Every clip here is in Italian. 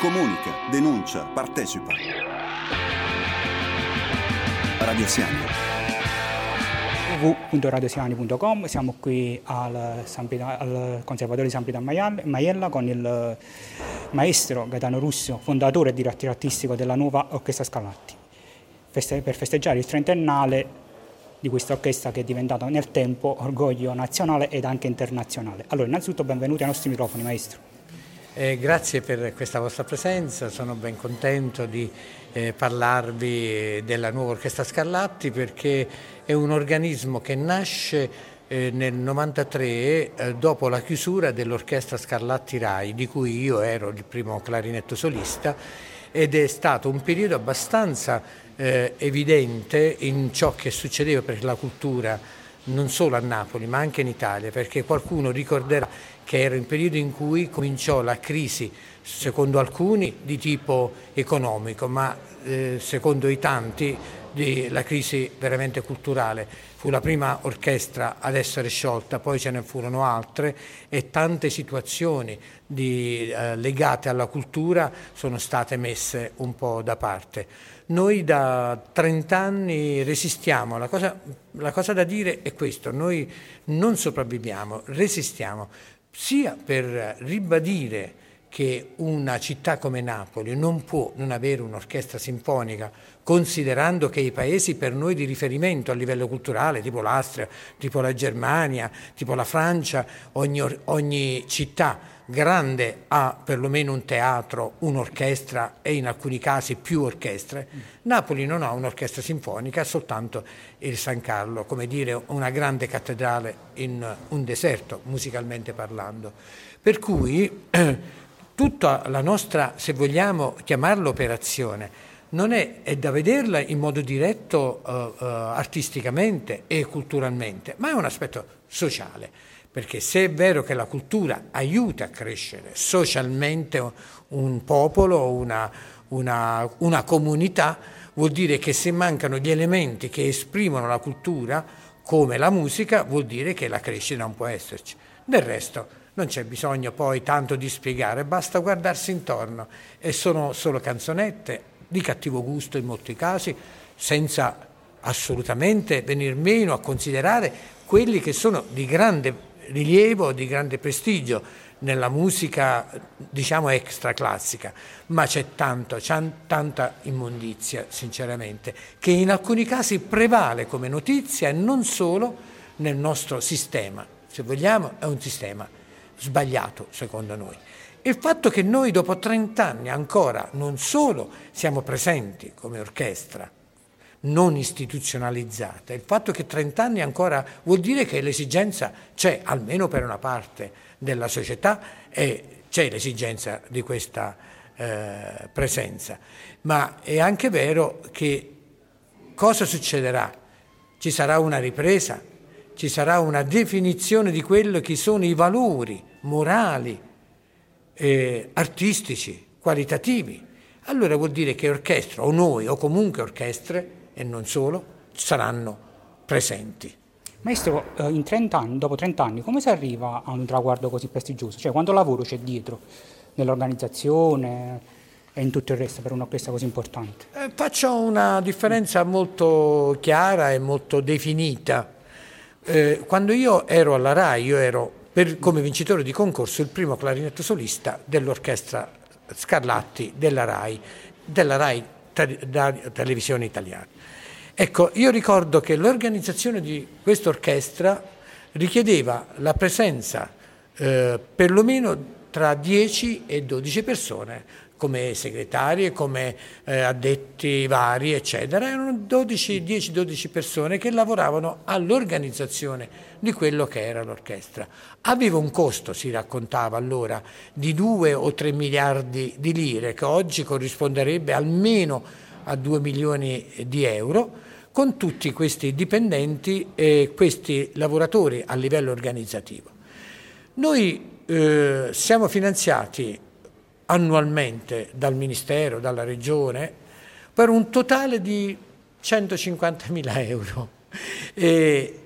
Comunica, denuncia, partecipa. Radio Siani www.radiosiani.com siamo qui al, al Conservatorio di San Pietro Maiella con il maestro Gaetano Russo, fondatore e direttore artistico della nuova Orchestra Scalatti, per festeggiare il trentennale di questa orchestra che è diventata nel tempo orgoglio nazionale ed anche internazionale. Allora, innanzitutto benvenuti ai nostri microfoni, maestro. Eh, grazie per questa vostra presenza, sono ben contento di eh, parlarvi della nuova Orchestra Scarlatti perché è un organismo che nasce eh, nel 93 eh, dopo la chiusura dell'Orchestra Scarlatti Rai, di cui io ero il primo clarinetto solista ed è stato un periodo abbastanza eh, evidente in ciò che succedeva per la cultura non solo a Napoli ma anche in Italia, perché qualcuno ricorderà che era il periodo in cui cominciò la crisi, secondo alcuni, di tipo economico, ma eh, secondo i tanti di, la crisi veramente culturale. Fu la prima orchestra ad essere sciolta, poi ce ne furono altre e tante situazioni di, eh, legate alla cultura sono state messe un po' da parte. Noi da 30 anni resistiamo, la cosa, la cosa da dire è questo, noi non sopravviviamo, resistiamo, sia per ribadire che una città come Napoli non può non avere un'orchestra sinfonica, considerando che i paesi per noi di riferimento a livello culturale, tipo l'Austria, tipo la Germania, tipo la Francia, ogni, ogni città grande ha perlomeno un teatro, un'orchestra e in alcuni casi più orchestre. Napoli non ha un'orchestra sinfonica, ha soltanto il San Carlo, come dire una grande cattedrale in un deserto, musicalmente parlando. Per cui tutta la nostra, se vogliamo chiamarla operazione, non è, è, da vederla in modo diretto uh, uh, artisticamente e culturalmente, ma è un aspetto sociale perché se è vero che la cultura aiuta a crescere socialmente un popolo, una, una, una comunità, vuol dire che se mancano gli elementi che esprimono la cultura, come la musica, vuol dire che la crescita non può esserci. Del resto non c'è bisogno poi tanto di spiegare, basta guardarsi intorno. E sono solo canzonette di cattivo gusto in molti casi, senza assolutamente venir meno a considerare quelli che sono di grande rilievo, di grande prestigio nella musica diciamo extra classica, ma c'è tanto, c'è tanta immondizia sinceramente, che in alcuni casi prevale come notizia e non solo nel nostro sistema, se vogliamo è un sistema sbagliato secondo noi. Il fatto che noi dopo 30 anni ancora non solo siamo presenti come orchestra, non istituzionalizzata. Il fatto che 30 anni ancora vuol dire che l'esigenza c'è, almeno per una parte della società, e c'è l'esigenza di questa eh, presenza. Ma è anche vero che cosa succederà? Ci sarà una ripresa, ci sarà una definizione di quello che sono i valori morali, eh, artistici, qualitativi. Allora vuol dire che orchestra, o noi, o comunque orchestre, e non solo saranno presenti. Maestro, eh, in 30 anni, dopo 30 anni, come si arriva a un traguardo così prestigioso? Cioè, quanto lavoro c'è dietro nell'organizzazione e in tutto il resto per un'orchestra così importante? Eh, faccio una differenza molto chiara e molto definita. Eh, quando io ero alla RAI, io ero per, come vincitore di concorso il primo clarinetto solista dell'orchestra Scarlatti della RAI, della RAI Televisione Italiana. Ecco, io ricordo che l'organizzazione di questa orchestra richiedeva la presenza eh, perlomeno tra 10 e 12 persone, come segretarie, come eh, addetti vari, eccetera. Erano 10-12 persone che lavoravano all'organizzazione di quello che era l'orchestra. Aveva un costo, si raccontava allora, di 2 o 3 miliardi di lire, che oggi corrisponderebbe almeno a 2 milioni di euro con tutti questi dipendenti e questi lavoratori a livello organizzativo. Noi eh, siamo finanziati annualmente dal Ministero, dalla Regione, per un totale di 150.000 euro. E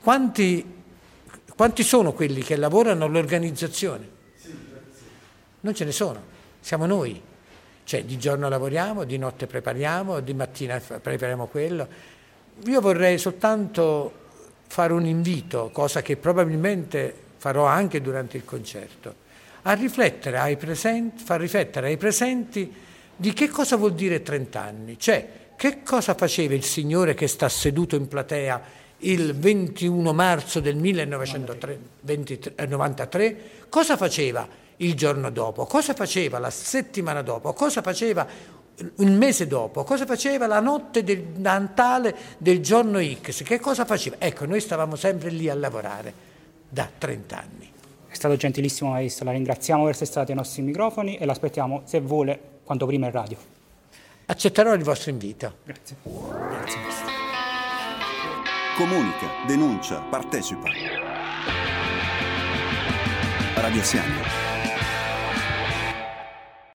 quanti, quanti sono quelli che lavorano all'organizzazione? Non ce ne sono siamo noi. Cioè di giorno lavoriamo, di notte prepariamo, di mattina prepariamo quello. Io vorrei soltanto fare un invito, cosa che probabilmente farò anche durante il concerto, a riflettere ai presenti, far riflettere ai presenti di che cosa vuol dire 30 anni, cioè che cosa faceva il signore che sta seduto in platea il 21 marzo del 1993, cosa faceva il giorno dopo, cosa faceva la settimana dopo, cosa faceva il mese dopo, cosa faceva la notte del Natale del giorno X, che cosa faceva? Ecco, noi stavamo sempre lì a lavorare da 30 anni. È stato gentilissimo maestro, la ringraziamo per essere stati ai nostri microfoni e l'aspettiamo, se vuole, quanto prima in radio. Accetterò il vostro invito. Grazie. Grazie maestro. Comunica, denuncia, partecipa. Radio Siani.